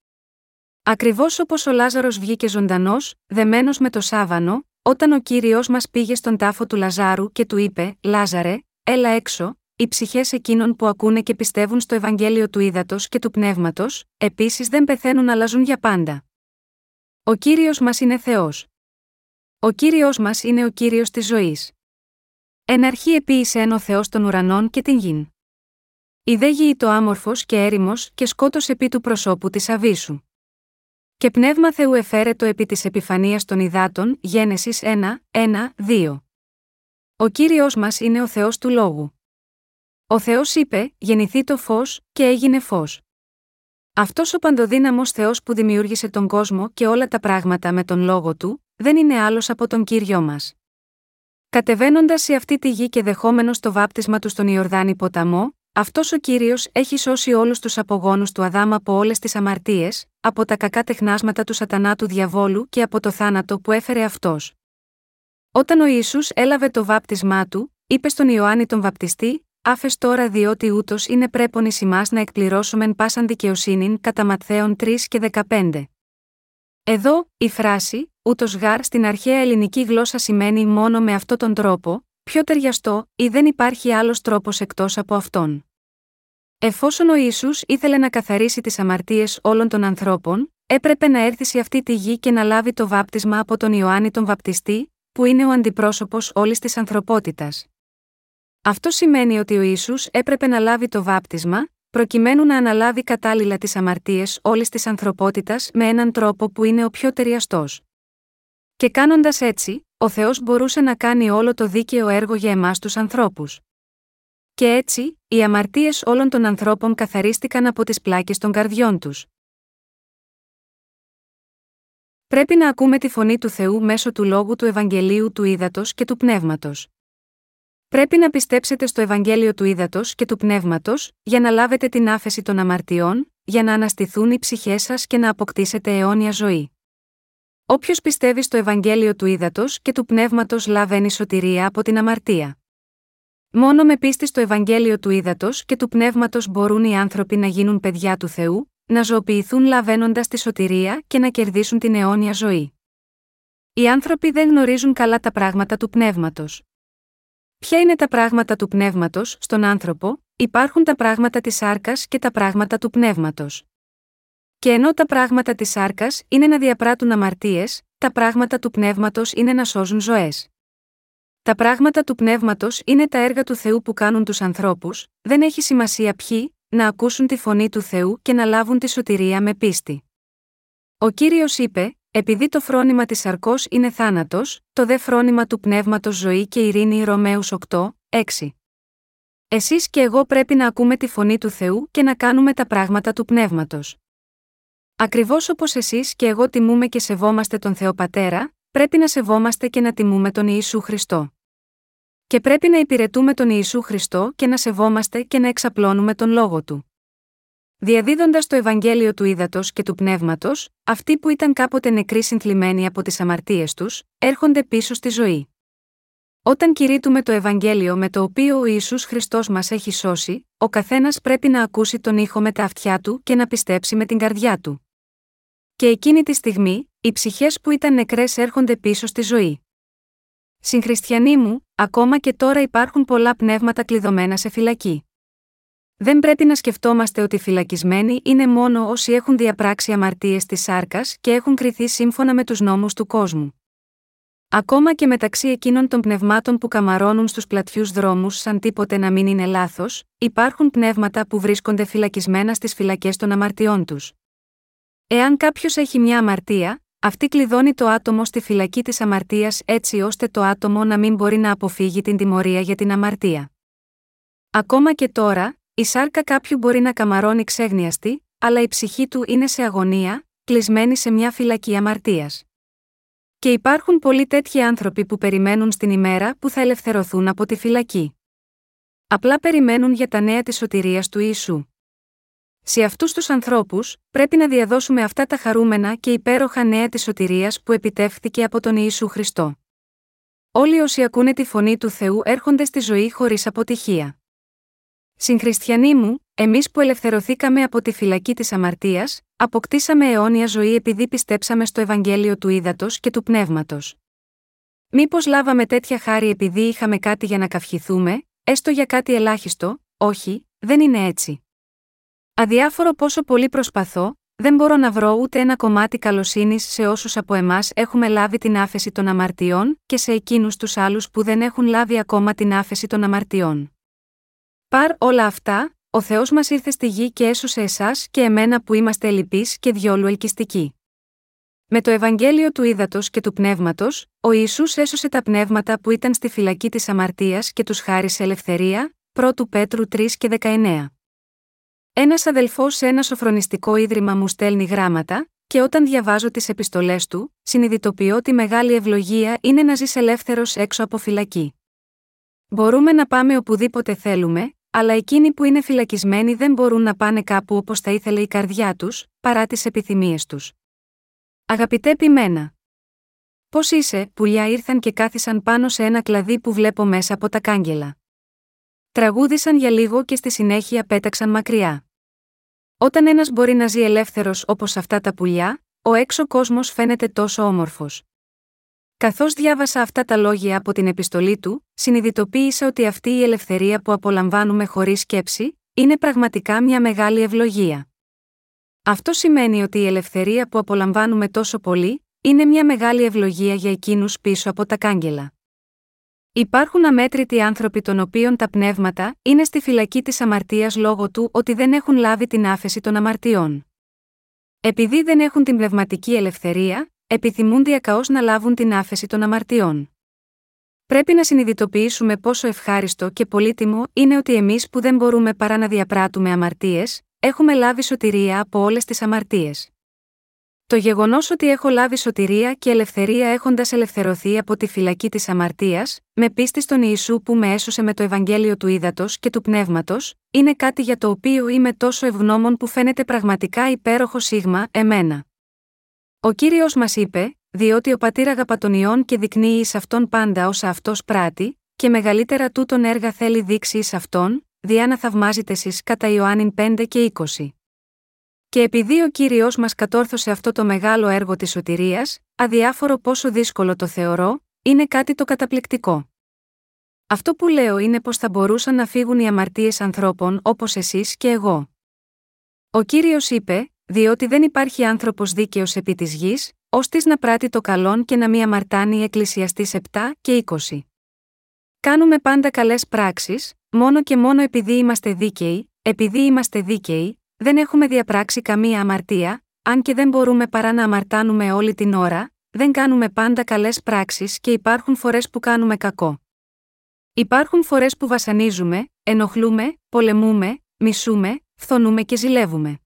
Speaker 1: Ακριβώς όπως ο Λάζαρος βγήκε ζωντανός, δεμένος με το σάβανο, όταν ο κύριος μας πήγε στον τάφο του Λαζάρου και του είπε: Λάζαρε, έλα έξω, οι ψυχές εκείνων που ακούνε και πιστεύουν στο Ευαγγέλιο του ύδατο και του πνεύματος, επίσης δεν πεθαίνουν αλλά ζουν για πάντα. Ο κύριος μας είναι Θεός. Ο κύριος μας είναι ο κύριος της ζωής. Εν αρχή επίησε εν ο Θεός των ουρανών και την γην. Η δε γη το άμορφος και έρημος και σκότω επί του προσώπου της αβίσου. Και πνεύμα Θεού εφέρετο επί της επιφανίας των υδάτων, Γένεσης 1, 1, 2. Ο κύριος μας είναι ο Θεός του λόγου. Ο Θεός είπε: Γεννηθεί το φως, και έγινε φως. Αυτός ο παντοδύναμος Θεός που δημιούργησε τον κόσμο και όλα τα πράγματα με τον λόγο του, δεν είναι άλλος από τον κύριο μας. Κατεβαίνοντας σε αυτή τη γη και δεχόμενος το βάπτισμα του στον Ιορδάνη ποταμό, αυτός ο κύριος έχει σώσει όλους τους απογόνους του Αδάμ από όλες τις αμαρτίες, από τα κακά τεχνάσματα του Σατανά του διαβόλου και από το θάνατο που έφερε αυτός. Όταν ο Ιησούς έλαβε το βάπτισμά του, είπε στον Ιωάννη τον Βαπτιστή: Άφες τώρα διότι ούτως είναι πρέπον εις να εκπληρώσουμε πάσαν δικαιοσύνην κατά Ματθαίων 3 και 15. Εδώ, η φράση, ούτως γάρ στην αρχαία ελληνική γλώσσα σημαίνει μόνο με αυτόν τον τρόπο, πιο ταιριαστό, ή δεν υπάρχει άλλος τρόπος εκτός από αυτόν. Εφόσον ο Ιησούς ήθελε να καθαρίσει τις αμαρτίες όλων των ανθρώπων, έπρεπε να έρθει σε αυτή τη γη και να λάβει το βάπτισμα από τον Ιωάννη τον Βαπτιστή, που είναι ο αντιπρόσωπος όλης της ανθρωπότητας. Αυτό σημαίνει ότι ο Ισού έπρεπε να λάβει το βάπτισμα, προκειμένου να αναλάβει κατάλληλα τις αμαρτίες όλης της ανθρωπότητας με έναν τρόπο που είναι ο πιο ταιριαστός. Και κάνοντας έτσι, ο Θεός μπορούσε να κάνει όλο το δίκαιο έργο για εμάς τους ανθρώπους. Και έτσι, οι αμαρτίες όλων των ανθρώπων καθαρίστηκαν από τις πλάκες των καρδιών τους. Πρέπει να ακούμε τη φωνή του Θεού μέσω του λόγου του Ευαγγελίου του Ήδατος και του Πνεύματος. Πρέπει να πιστέψετε στο Ευαγγέλιο του Ήδατος και του Πνεύματος, για να λάβετε την άφεση των αμαρτιών, για να αναστηθούν οι ψυχές σας και να αποκτήσετε αιώνια ζωή. Όποιος πιστεύει στο Ευαγγέλιο του Ήδατος και του Πνεύματος λαβαίνει σωτηρία από την αμαρτία. Μόνο με πίστη στο Ευαγγέλιο του Ήδατος και του Πνεύματος μπορούν οι άνθρωποι να γίνουν παιδιά του Θεού, να ζωοποιηθούν λαβαίνοντας τη σωτηρία και να κερδίσουν την αιώνια ζωή. Οι άνθρωποι δεν γνωρίζουν καλά τα πράγματα του πνεύματος. Ποια είναι τα πράγματα του πνεύματος στον άνθρωπο, υπάρχουν τα πράγματα της σάρκας και τα πράγματα του πνεύματος. Και ενώ τα πράγματα της σάρκας είναι να διαπράττουν αμαρτίες, τα πράγματα του πνεύματος είναι να σώζουν ζωές. Τα πράγματα του πνεύματος είναι τα έργα του Θεού που κάνουν τους ανθρώπους, δεν έχει σημασία ποιοι, να ακούσουν τη φωνή του Θεού και να λάβουν τη σωτηρία με πίστη. Ο κύριος είπε: Επειδή το φρόνημα της αρκό είναι θάνατος, το δε φρόνημα του πνεύματος ζωή και ειρήνη Ρωμαίους 8, 6. Εσείς και εγώ πρέπει να ακούμε τη φωνή του Θεού και να κάνουμε τα πράγματα του πνεύματος. Ακριβώς όπως εσείς και εγώ τιμούμε και σεβόμαστε τον Θεό Πατέρα, πρέπει να σεβόμαστε και να τιμούμε τον Ιησού Χριστό. Και πρέπει να υπηρετούμε τον Ιησού Χριστό και να σεβόμαστε και να εξαπλώνουμε τον λόγο του. Διαδίδοντας το Ευαγγέλιο του Ήδατος και του Πνεύματος, αυτοί που ήταν κάποτε νεκροί συνθλιμμένοι από τις αμαρτίες τους, έρχονται πίσω στη ζωή. Όταν κηρύττουμε το Ευαγγέλιο με το οποίο ο Ισού Χριστός μας έχει σώσει, ο καθένας πρέπει να ακούσει τον ήχο με τα αυτιά του και να πιστέψει με την καρδιά του. Και εκείνη τη στιγμή, οι ψυχές που ήταν νεκρές έρχονται πίσω στη ζωή. Συγχριστιανοί μου, ακόμα και τώρα υπάρχουν πολλά πνεύματα κλειδωμένα σε φυλακή. Δεν πρέπει να σκεφτόμαστε ότι φυλακισμένοι είναι μόνο όσοι έχουν διαπράξει αμαρτίες της σάρκας και έχουν κριθεί σύμφωνα με τους νόμους του κόσμου. Ακόμα και μεταξύ εκείνων των πνευμάτων που καμαρώνουν στους πλατιούς δρόμους σαν τίποτε να μην είναι λάθος, υπάρχουν πνεύματα που βρίσκονται φυλακισμένα στις φυλακές των αμαρτιών τους. Εάν κάποιος έχει μια αμαρτία, αυτή κλειδώνει το άτομο στη φυλακή της αμαρτίας έτσι ώστε το άτομο να μην μπορεί να αποφύγει την τιμωρία για την αμαρτία. Ακόμα και τώρα, η σάρκα κάποιου μπορεί να καμαρώνει ξέγνιαστη, αλλά η ψυχή του είναι σε αγωνία, κλεισμένη σε μια φυλακή αμαρτίας. Και υπάρχουν πολλοί τέτοιοι άνθρωποι που περιμένουν στην ημέρα που θα ελευθερωθούν από τη φυλακή. Απλά περιμένουν για τα νέα της σωτηρίας του Ιησού. Σε αυτούς τους ανθρώπους, πρέπει να διαδώσουμε αυτά τα χαρούμενα και υπέροχα νέα της σωτηρίας που επιτεύχθηκε από τον Ιησού Χριστό. Όλοι όσοι ακούνε τη φωνή του Θεού έρχονται στη ζωή χωρίς αποτυχία. Συγχριστιανοί μου, εμείς που ελευθερωθήκαμε από τη φυλακή της αμαρτίας, αποκτήσαμε αιώνια ζωή επειδή πιστέψαμε στο Ευαγγέλιο του Ήδατος και του Πνεύματος. Μήπως λάβαμε τέτοια χάρη επειδή είχαμε κάτι για να καυχηθούμε, έστω για κάτι ελάχιστο, όχι, δεν είναι έτσι. Αδιάφορο πόσο πολύ προσπαθώ, δεν μπορώ να βρω ούτε ένα κομμάτι καλοσύνης σε όσους από εμάς έχουμε λάβει την άφεση των αμαρτιών και σε εκείνους τους άλλους που δεν έχουν λάβει ακόμα την άφεση των αμαρτιών. Παρ όλα αυτά, ο Θεός μας ήρθε στη γη και έσωσε εσάς και εμένα που είμαστε ελλειπεί και διόλου ελκυστικοί. Με το Ευαγγέλιο του Ήδατος και του Πνεύματος, ο Ισού έσωσε τα πνεύματα που ήταν στη φυλακή της αμαρτίας και τους χάρισε ελευθερία, 1 Πέτρου 3 και 19. Ένας αδελφός σε ένα σοφρονιστικό ίδρυμα μου στέλνει γράμματα, και όταν διαβάζω τις επιστολές του, συνειδητοποιώ ότι μεγάλη ευλογία είναι να ζεις ελεύθερος έξω από φυλακή. Μπορούμε να πάμε οπουδήποτε θέλουμε, αλλά εκείνοι που είναι φυλακισμένοι δεν μπορούν να πάνε κάπου όπως θα ήθελε η καρδιά τους, παρά τις επιθυμίες τους. Αγαπητέ πειμένα. Πώς είσαι, πουλιά ήρθαν και κάθισαν πάνω σε ένα κλαδί που βλέπω μέσα από τα κάγκελα; Τραγούδησαν για λίγο και στη συνέχεια πέταξαν μακριά. Όταν ένας μπορεί να ζει ελεύθερος όπως αυτά τα πουλιά, ο έξω κόσμος φαίνεται τόσο όμορφος. Καθώς διάβασα αυτά τα λόγια από την επιστολή του, συνειδητοποίησα ότι αυτή η ελευθερία που απολαμβάνουμε χωρίς σκέψη, είναι πραγματικά μια μεγάλη ευλογία. Αυτό σημαίνει ότι η ελευθερία που απολαμβάνουμε τόσο πολύ, είναι μια μεγάλη ευλογία για εκείνους πίσω από τα κάγκελα. Υπάρχουν αμέτρητοι άνθρωποι των οποίων τα πνεύματα είναι στη φυλακή της αμαρτίας λόγω του ότι δεν έχουν λάβει την άφεση των αμαρτιών. Επειδή δεν έχουν την πνευματική ελευθερία, επιθυμούν διακαώ να λάβουν την άφεση των αμαρτιών. Πρέπει να συνειδητοποιήσουμε πόσο ευχάριστο και πολύτιμο είναι ότι εμείς που δεν μπορούμε παρά να διαπράττουμε αμαρτίες, έχουμε λάβει σωτηρία από όλες τις αμαρτίες. Το γεγονός ότι έχω λάβει σωτηρία και ελευθερία έχοντας ελευθερωθεί από τη φυλακή της αμαρτίας, με πίστη στον Ιησού που με έσωσε με το Ευαγγέλιο του Ήδατος και του Πνεύματος, είναι κάτι για το οποίο είμαι τόσο ευγνώμων που φαίνεται πραγματικά υπέροχο σίγμα, εμένα. Ο κύριος μας είπε, διότι ο πατήρ αγαπά τον ιόν και δεικνύει εις αυτόν πάντα όσα αυτός πράττει, και μεγαλύτερα τούτον έργα θέλει δείξει εις αυτόν, διά να θαυμάζετε εσείς κατά Ιωάννην 5 και 20. Και επειδή ο κύριος μας κατόρθωσε αυτό το μεγάλο έργο της σωτηρίας, αδιάφορο πόσο δύσκολο το θεωρώ, είναι κάτι το καταπληκτικό. Αυτό που λέω είναι πως θα μπορούσαν να φύγουν οι αμαρτίες ανθρώπων όπως εσείς και εγώ. Ο κύριος είπε, διότι δεν υπάρχει άνθρωπος δίκαιος επί της γης, ώστε να πράττει το καλόν και να μη αμαρτάνει Εκκλησιαστή 7 και 20. Κάνουμε πάντα καλές πράξεις, μόνο και μόνο επειδή είμαστε δίκαιοι, επειδή είμαστε δίκαιοι, δεν έχουμε διαπράξει καμία αμαρτία, αν και δεν μπορούμε παρά να αμαρτάνουμε όλη την ώρα, δεν κάνουμε πάντα καλές πράξεις και υπάρχουν φορές που κάνουμε κακό. Υπάρχουν φορές που βασανίζουμε, ενοχλούμε, πολεμούμε, μισούμε, φθονούμε και ζηλεύουμε.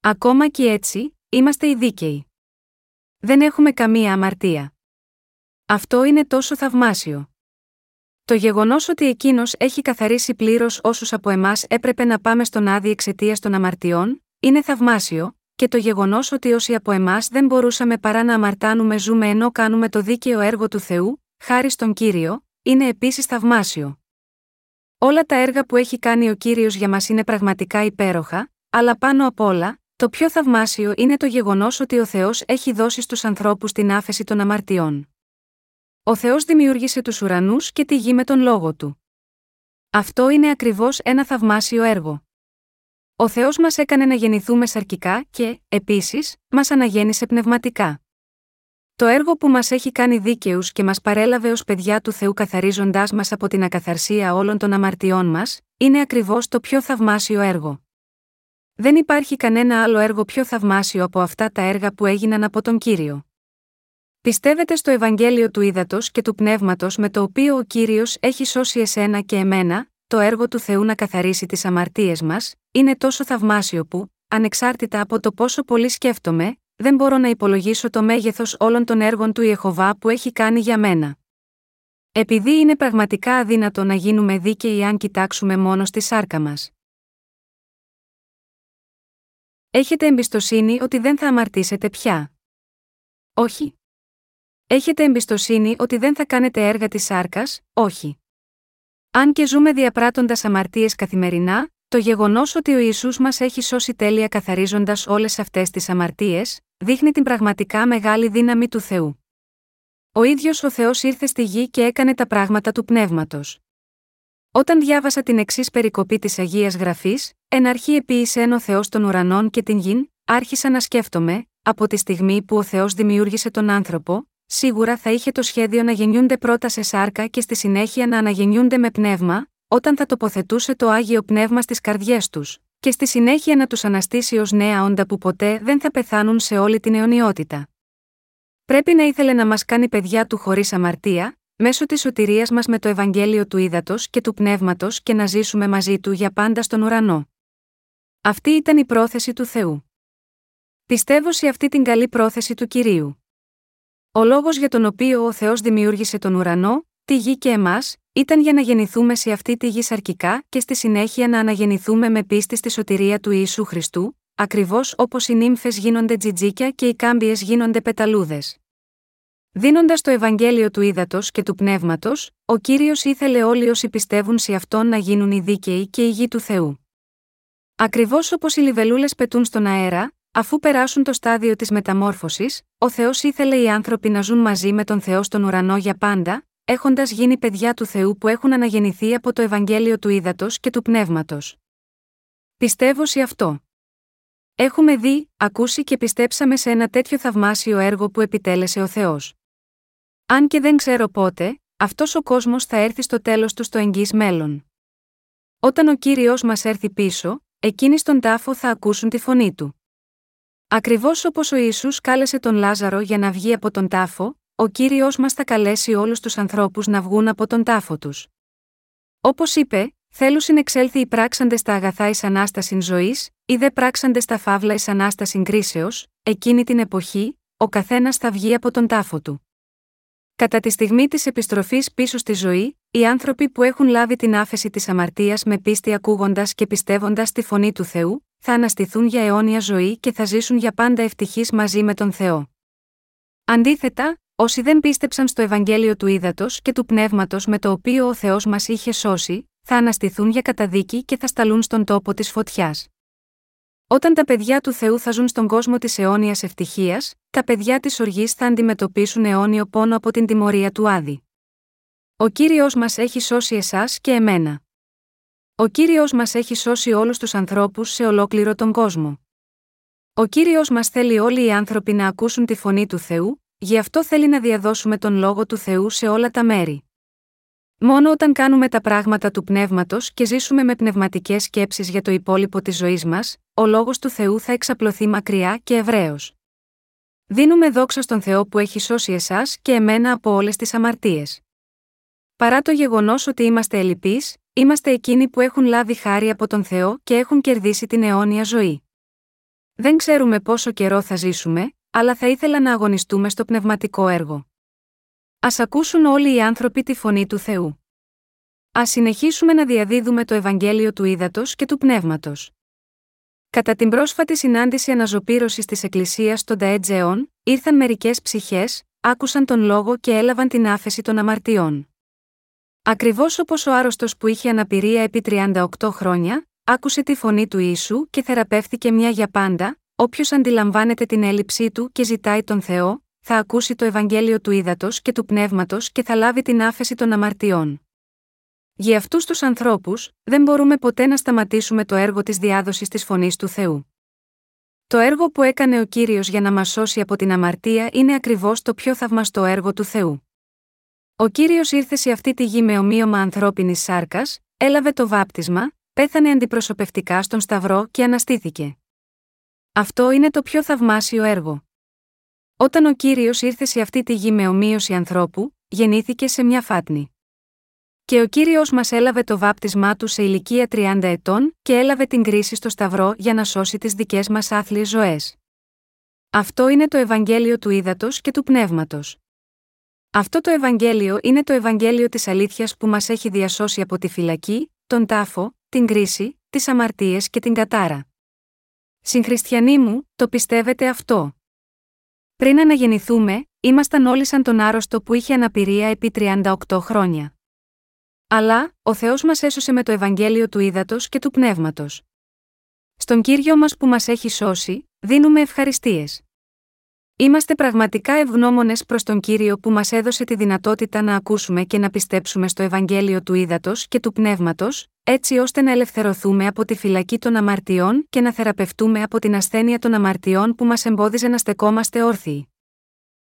Speaker 1: Ακόμα και έτσι, είμαστε οι δίκαιοι. Δεν έχουμε καμία αμαρτία. Αυτό είναι τόσο θαυμάσιο. Το γεγονός ότι εκείνος έχει καθαρίσει πλήρως όσους από εμάς έπρεπε να πάμε στον άδειο εξαιτίας των αμαρτιών, είναι θαυμάσιο, και το γεγονός ότι όσοι από εμάς δεν μπορούσαμε παρά να αμαρτάνουμε ζούμε ενώ κάνουμε το δίκαιο έργο του Θεού, χάρη στον κύριο, είναι επίσης θαυμάσιο. Όλα τα έργα που έχει κάνει ο κύριος για μας είναι πραγματικά υπέροχα, αλλά πάνω απ' όλα, το πιο θαυμάσιο είναι το γεγονός ότι ο Θεός έχει δώσει στους ανθρώπους την άφεση των αμαρτιών. Ο Θεός δημιούργησε τους ουρανούς και τη γη με τον λόγο του. Αυτό είναι ακριβώς ένα θαυμάσιο έργο. Ο Θεός μας έκανε να γεννηθούμε σαρκικά και, επίσης, μας αναγέννησε πνευματικά. Το έργο που μας έχει κάνει δίκαιους και μας παρέλαβε ως παιδιά του Θεού καθαρίζοντάς μας από την ακαθαρσία όλων των αμαρτιών μας, είναι ακριβώς το πιο θαυμάσιο έργο. Δεν υπάρχει κανένα άλλο έργο πιο θαυμάσιο από αυτά τα έργα που έγιναν από τον κύριο. Πιστεύετε στο Ευαγγέλιο του Ήδατος και του Πνεύματος με το οποίο ο κύριος έχει σώσει εσένα και εμένα, το έργο του Θεού να καθαρίσει τις αμαρτίες μας, είναι τόσο θαυμάσιο που, ανεξάρτητα από το πόσο πολύ σκέφτομαι, δεν μπορώ να υπολογίσω το μέγεθος όλων των έργων του Ιεχοβά που έχει κάνει για μένα. Επειδή είναι πραγματικά αδύνατο να γίνουμε δίκαιοι αν κοιτάξουμε μόνο στη σάρκα μας. Έχετε εμπιστοσύνη ότι δεν θα αμαρτήσετε πια. Όχι. Έχετε εμπιστοσύνη ότι δεν θα κάνετε έργα της σάρκας, όχι. Αν και ζούμε διαπράττοντας αμαρτίες καθημερινά, το γεγονός ότι ο Ιησούς μας έχει σώσει τέλεια καθαρίζοντας όλες αυτές τις αμαρτίες, δείχνει την πραγματικά μεγάλη δύναμη του Θεού. Ο ίδιος ο Θεός ήρθε στη γη και έκανε τα πράγματα του πνεύματος. Όταν διάβασα την εξής περικοπή της Αγίας Γραφής, εν αρχή επίησε ο Θεός των ουρανών και την γην, άρχισα να σκέφτομαι, από τη στιγμή που ο Θεός δημιούργησε τον άνθρωπο, σίγουρα θα είχε το σχέδιο να γεννιούνται πρώτα σε σάρκα και στη συνέχεια να αναγεννιούνται με πνεύμα, όταν θα τοποθετούσε το άγιο πνεύμα στις καρδιές τους, και στη συνέχεια να τους αναστήσει ως νέα όντα που ποτέ δεν θα πεθάνουν σε όλη την αιωνιότητα. Πρέπει να ήθελε να μας κάνει παιδιά του χωρίς αμαρτία, μέσω της σωτηρίας μας με το Ευαγγέλιο του Ήδατος και του Πνεύματος και να ζήσουμε μαζί του για πάντα στον ουρανό. Αυτή ήταν η πρόθεση του Θεού. Πιστεύω σε αυτή την καλή πρόθεση του κυρίου. Ο λόγος για τον οποίο ο Θεός δημιούργησε τον ουρανό, τη γη και εμάς, ήταν για να γεννηθούμε σε αυτή τη γη σαρκικά και στη συνέχεια να αναγεννηθούμε με πίστη στη σωτηρία του Ιησού Χριστού, ακριβώς όπως οι νύμφες γίνονται τζιτζίκια και οι κάμπιες γίνονται πεταλούδες. Δίνοντας το Ευαγγέλιο του ύδατο και του πνεύματος, ο κύριος ήθελε όλοι όσοι πιστεύουν σε αυτόν να γίνουν οι δίκαιοι και οι γη του Θεού. Ακριβώς όπως οι λιβελούλες πετούν στον αέρα, αφού περάσουν το στάδιο της μεταμόρφωσης, ο Θεός ήθελε οι άνθρωποι να ζουν μαζί με τον Θεό στον ουρανό για πάντα, έχοντας γίνει παιδιά του Θεού που έχουν αναγεννηθεί από το Ευαγγέλιο του ύδατο και του πνεύματος. Πιστεύω σε αυτό. Έχουμε δει, ακούσει και πιστέψαμε σε ένα τέτοιο θαυμάσιο έργο που επιτέλεσε ο Θεός. Αν και δεν ξέρω πότε, αυτός ο κόσμος θα έρθει στο τέλος του στο εγγύς μέλλον. Όταν ο κύριος μας έρθει πίσω, εκείνοι στον τάφο θα ακούσουν τη φωνή του. Ακριβώς όπως ο Ιησούς κάλεσε τον Λάζαρο για να βγει από τον τάφο, ο κύριος μας θα καλέσει όλους τους ανθρώπους να βγουν από τον τάφο τους. Όπως είπε, θέλουν συνεξέλθει οι πράξαντες στα αγαθά εις ανάσταση ζωής, ή δε πράξαντες στα φαύλα εις ανάσταση κρίσεως, εκείνη την εποχή, ο καθένας θα βγει από τον τάφο του. Κατά τη στιγμή της επιστροφής πίσω στη ζωή, οι άνθρωποι που έχουν λάβει την άφεση της αμαρτίας με πίστη ακούγοντας και πιστεύοντας τη φωνή του Θεού, θα αναστηθούν για αιώνια ζωή και θα ζήσουν για πάντα ευτυχείς μαζί με τον Θεό. Αντίθετα, όσοι δεν πίστεψαν στο Ευαγγέλιο του Ήδατος και του Πνεύματος με το οποίο ο Θεός μας είχε σώσει, θα αναστηθούν για καταδίκη και θα σταλούν στον τόπο της φωτιάς. Όταν τα παιδιά του Θεού θα ζουν στον κόσμο της αιώνιας ευτυχίας, τα παιδιά της οργής θα αντιμετωπίσουν αιώνιο πόνο από την τιμωρία του Άδη. Ο κύριος μας έχει σώσει εσάς και εμένα. Ο κύριος μας έχει σώσει όλους τους ανθρώπους σε ολόκληρο τον κόσμο. Ο κύριος μας θέλει όλοι οι άνθρωποι να ακούσουν τη φωνή του Θεού, γι' αυτό θέλει να διαδώσουμε τον λόγο του Θεού σε όλα τα μέρη. Μόνο όταν κάνουμε τα πράγματα του πνεύματος και ζήσουμε με πνευματικές σκέψεις για το υπόλοιπο της ζωής μας, ο λόγος του Θεού θα εξαπλωθεί μακριά και ευρέως. Δίνουμε δόξα στον Θεό που έχει σώσει εσάς και εμένα από όλες τις αμαρτίες. Παρά το γεγονός ότι είμαστε ελλειπείς, είμαστε εκείνοι που έχουν λάβει χάρη από τον Θεό και έχουν κερδίσει την αιώνια ζωή. Δεν ξέρουμε πόσο καιρό θα ζήσουμε, αλλά θα ήθελα να αγωνιστούμε στο πνευματικό έργο. Α ακούσουν όλοι οι άνθρωποι τη φωνή του Θεού. Α συνεχίσουμε να διαδίδουμε το Ευαγγέλιο του Ήδατος και του Πνεύματος. Κατά την πρόσφατη συνάντηση αναζωπήρωσης της Εκκλησίας των Ταέτζεών, ήρθαν μερικές ψυχές, άκουσαν τον λόγο και έλαβαν την άφεση των αμαρτιών. Ακριβώς όπως ο άρρωστος που είχε αναπηρία επί 38 χρόνια, άκουσε τη φωνή του ίσου και θεραπεύθηκε μια για πάντα, όποιος αντιλαμβάνεται την έλλειψή του και ζητάει τον Θεό, θα ακούσει το Ευαγγέλιο του ύδατο και του πνεύματος και θα λάβει την άφεση των αμαρτιών. Για αυτούς τους ανθρώπους, δεν μπορούμε ποτέ να σταματήσουμε το έργο της διάδοσης της φωνής του Θεού. Το έργο που έκανε ο κύριος για να μας σώσει από την αμαρτία είναι ακριβώς το πιο θαυμαστό έργο του Θεού. Ο κύριος ήρθε σε αυτή τη γη με ομοίωμα ανθρώπινης σάρκας, έλαβε το βάπτισμα, πέθανε αντιπροσωπευτικά στον Σταυρό και αναστήθηκε. Αυτό είναι το πιο θαυμάσιο έργο. Όταν ο κύριος ήρθε σε αυτή τη γη με ομοίωση ανθρώπου, γεννήθηκε σε μια φάτνη. Και ο κύριος μας έλαβε το βάπτισμά του σε ηλικία 30 ετών και έλαβε την κρίση στο Σταυρό για να σώσει τις δικές μας άθλιες ζωές. Αυτό είναι το Ευαγγέλιο του Ήδατος και του Πνεύματος. Αυτό το Ευαγγέλιο είναι το Ευαγγέλιο της αλήθειας που μας έχει διασώσει από τη φυλακή, τον τάφο, την κρίση, τις αμαρτίες και την κατάρα. Συγχριστιανοί μου, το πιστεύετε αυτό. Πριν αναγεννηθούμε, ήμασταν όλοι σαν τον άρρωστο που είχε αναπηρία επί 38 χρόνια. Αλλά, ο Θεός μας έσωσε με το Ευαγγέλιο του ύδατο και του πνεύματος. Στον κύριο μας που μας έχει σώσει, δίνουμε ευχαριστίες. Είμαστε πραγματικά ευγνώμονες προς τον κύριο που μας έδωσε τη δυνατότητα να ακούσουμε και να πιστέψουμε στο Ευαγγέλιο του ύδατο και του πνεύματος, έτσι ώστε να ελευθερωθούμε από τη φυλακή των αμαρτιών και να θεραπευτούμε από την ασθένεια των αμαρτιών που μας εμπόδιζε να στεκόμαστε όρθιοι.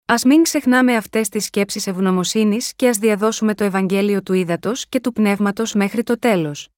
Speaker 1: Α μην ξεχνάμε αυτές τις σκέψεις ευγνωμοσύνης και ας διαδώσουμε το Ευαγγέλιο του ύδατο και του πνεύματος μέχρι το τέλος.